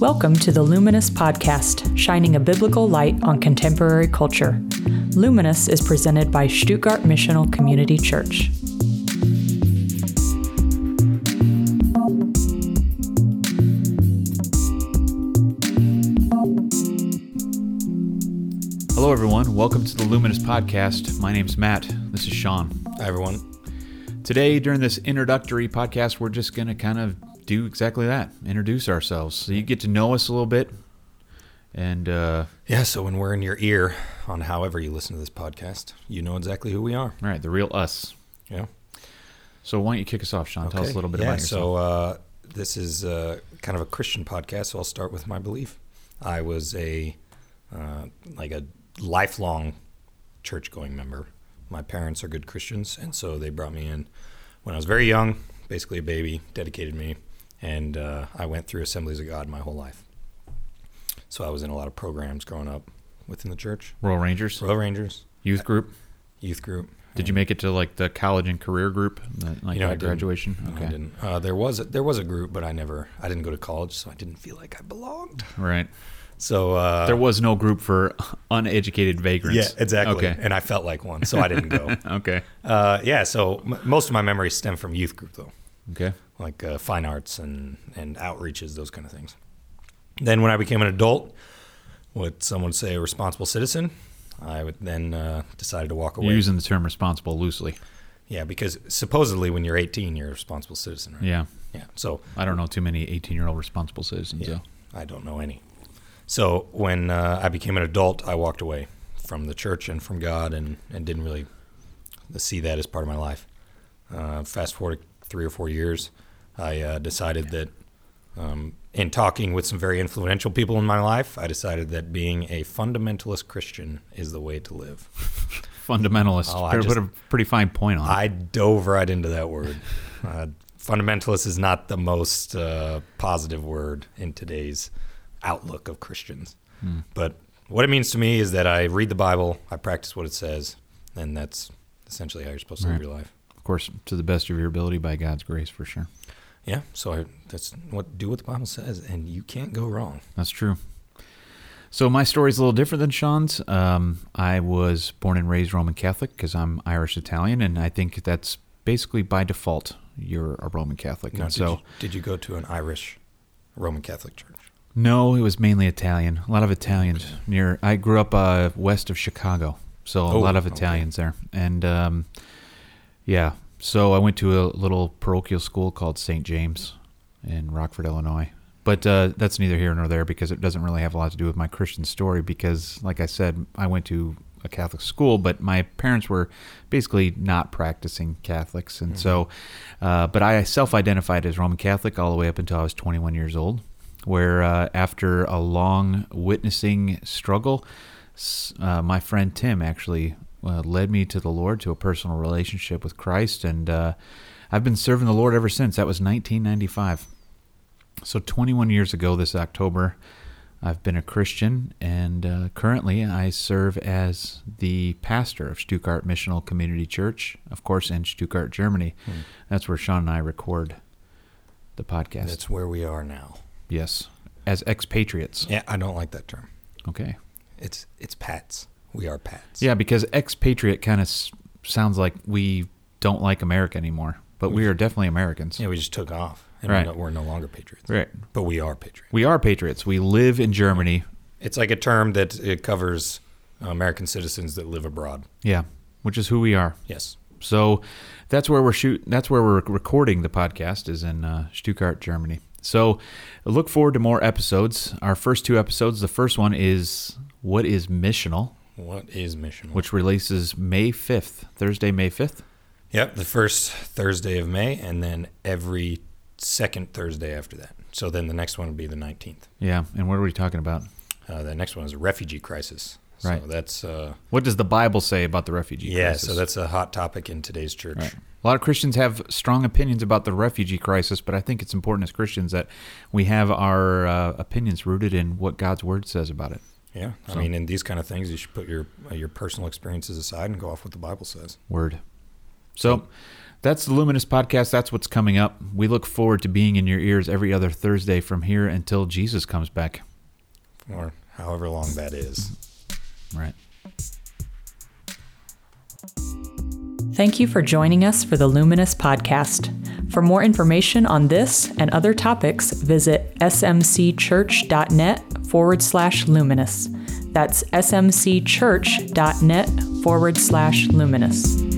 Welcome to the Luminous Podcast, shining a biblical light on contemporary culture. Luminous is presented by Stuttgart Missional Community Church. Hello, everyone. Welcome to the Luminous Podcast. My name's Matt. This is Sean. Hi, everyone. Today, during this introductory podcast, we're just going to kind of do exactly that introduce ourselves. So you get to know us a little bit. And uh, Yeah, so when we're in your ear on however you listen to this podcast, you know exactly who we are. all right, the real us. Yeah. So why don't you kick us off, Sean? Tell us a little bit yeah, about yourself. So uh, this is uh, kind of a Christian podcast, so I'll start with my belief. I was a uh, like a lifelong church-going member. My parents are good Christians, and so they brought me in when I was very young, basically a baby, dedicated me, and uh, I went through Assemblies of God my whole life. So I was in a lot of programs growing up within the church. Royal Rangers, Royal Rangers, youth group. youth group. Did you make it to like the college and career group, like You know, at graduation? No, Okay, I didn't. Uh, there was a, there was a group, but I never. I didn't go to college, so I didn't feel like I belonged. right. So uh, There was no group for uneducated vagrants. yeah, exactly. Okay. And I felt like one, so I didn't go. Okay. uh, yeah. So m- most of my memories stem from youth group, though, Okay. like uh, fine arts and and outreaches, those kind of things. Then when I became an adult, what some would say a responsible citizen, I would then uh, decided to walk away. You're using the term responsible loosely. yeah, because supposedly when you're 18, you're a responsible citizen, right? Yeah. Yeah. So I don't know too many 18 year old responsible citizens. Yeah, though. I don't know any. So when uh, I became an adult, I walked away from the church and from God, and, and didn't really see that as part of my life. Uh, fast forward three or four years, I uh, decided that um, in talking with some very influential people in my life, I decided that being a fundamentalist Christian is the way to live. fundamentalist. Oh, I just- put a pretty fine point on it. I dove right into that word. Uh, fundamentalist is not the most uh, positive word in today's outlook of Christians. Hmm. But what it means to me is that I read the Bible, I practice what it says, and that's essentially how you're supposed to live your life. Of course, to the best of your ability by God's grace, for sure. Yeah, so I, that's what do what the Bible says, and you can't go wrong. That's true. So my story's a little different than Sean's. Um, I was born and raised Roman Catholic because I'm Irish Italian, and I think that's basically by default you're a Roman Catholic. Now, and did, so you, did you go to an Irish Roman Catholic church? no, it was mainly Italian. A lot of Italians near. I grew up uh, west of Chicago, so a Oh, lot of okay. Italians there, and um, yeah. So I went to a little parochial school called St. James in Rockford, Illinois. But uh, that's neither here nor there because it doesn't really have a lot to do with my Christian story. Because, like I said, I went to a Catholic school, but my parents were basically not practicing Catholics, and so. Uh, but I self-identified as Roman Catholic all the way up until I was 21 years old. Where uh, after a long witnessing struggle, uh, my friend Tim actually uh, led me to the Lord, to a personal relationship with Christ, and uh, I've been serving the Lord ever since. That was 1995. So 21 years ago this October, I've been a Christian, and uh, currently I serve as the pastor of Stuttgart Missional Community Church, of course, in Stuttgart, Germany. That's where Sean and I record the podcast. That's where we are now. yes, as expatriates. Yeah, I don't like that term. Okay. It's it's Pats. We are Pats. Yeah, because expatriate kind of s- sounds like we don't like America anymore, but we are definitely Americans. Yeah, we just took off, and Right. we're, no, we're no longer patriots. Right. But we are patriots. We are patriots. We live in Germany. It's like a term that it covers American citizens that live abroad. Yeah, which is who we are. Yes. So that's where we're shoot. That's where we're recording the podcast is in uh, Stuttgart, Germany. So look forward to more episodes. Our first two episodes. The first one is what is missional, What is missional? which releases May fifth, Thursday, May fifth. Yep, the first Thursday of May, and then every second Thursday after that. So then the next one will be the 19th. Yeah, and what are we talking about? Uh, the next one is a refugee crisis. So Right. that's uh, What does the Bible say about the refugee yeah. crisis? Yeah, so that's a hot topic in today's church. Right. A lot of Christians have strong opinions about the refugee crisis, but I think it's important as Christians that we have our uh, opinions rooted in what God's Word says about it. Yeah, I So- mean, in these kind of things, you should put your uh, your personal experiences aside and go off what the Bible says. Word. So That's the Luminous Podcast. That's what's coming up. We look forward to being in your ears every other Thursday from here until Jesus comes back. Or however long that is. Right. Thank you for joining us for the Luminous Podcast. For more information on this and other topics, visit smcchurch.net forward slash luminous. That's smcchurch.net forward slash luminous.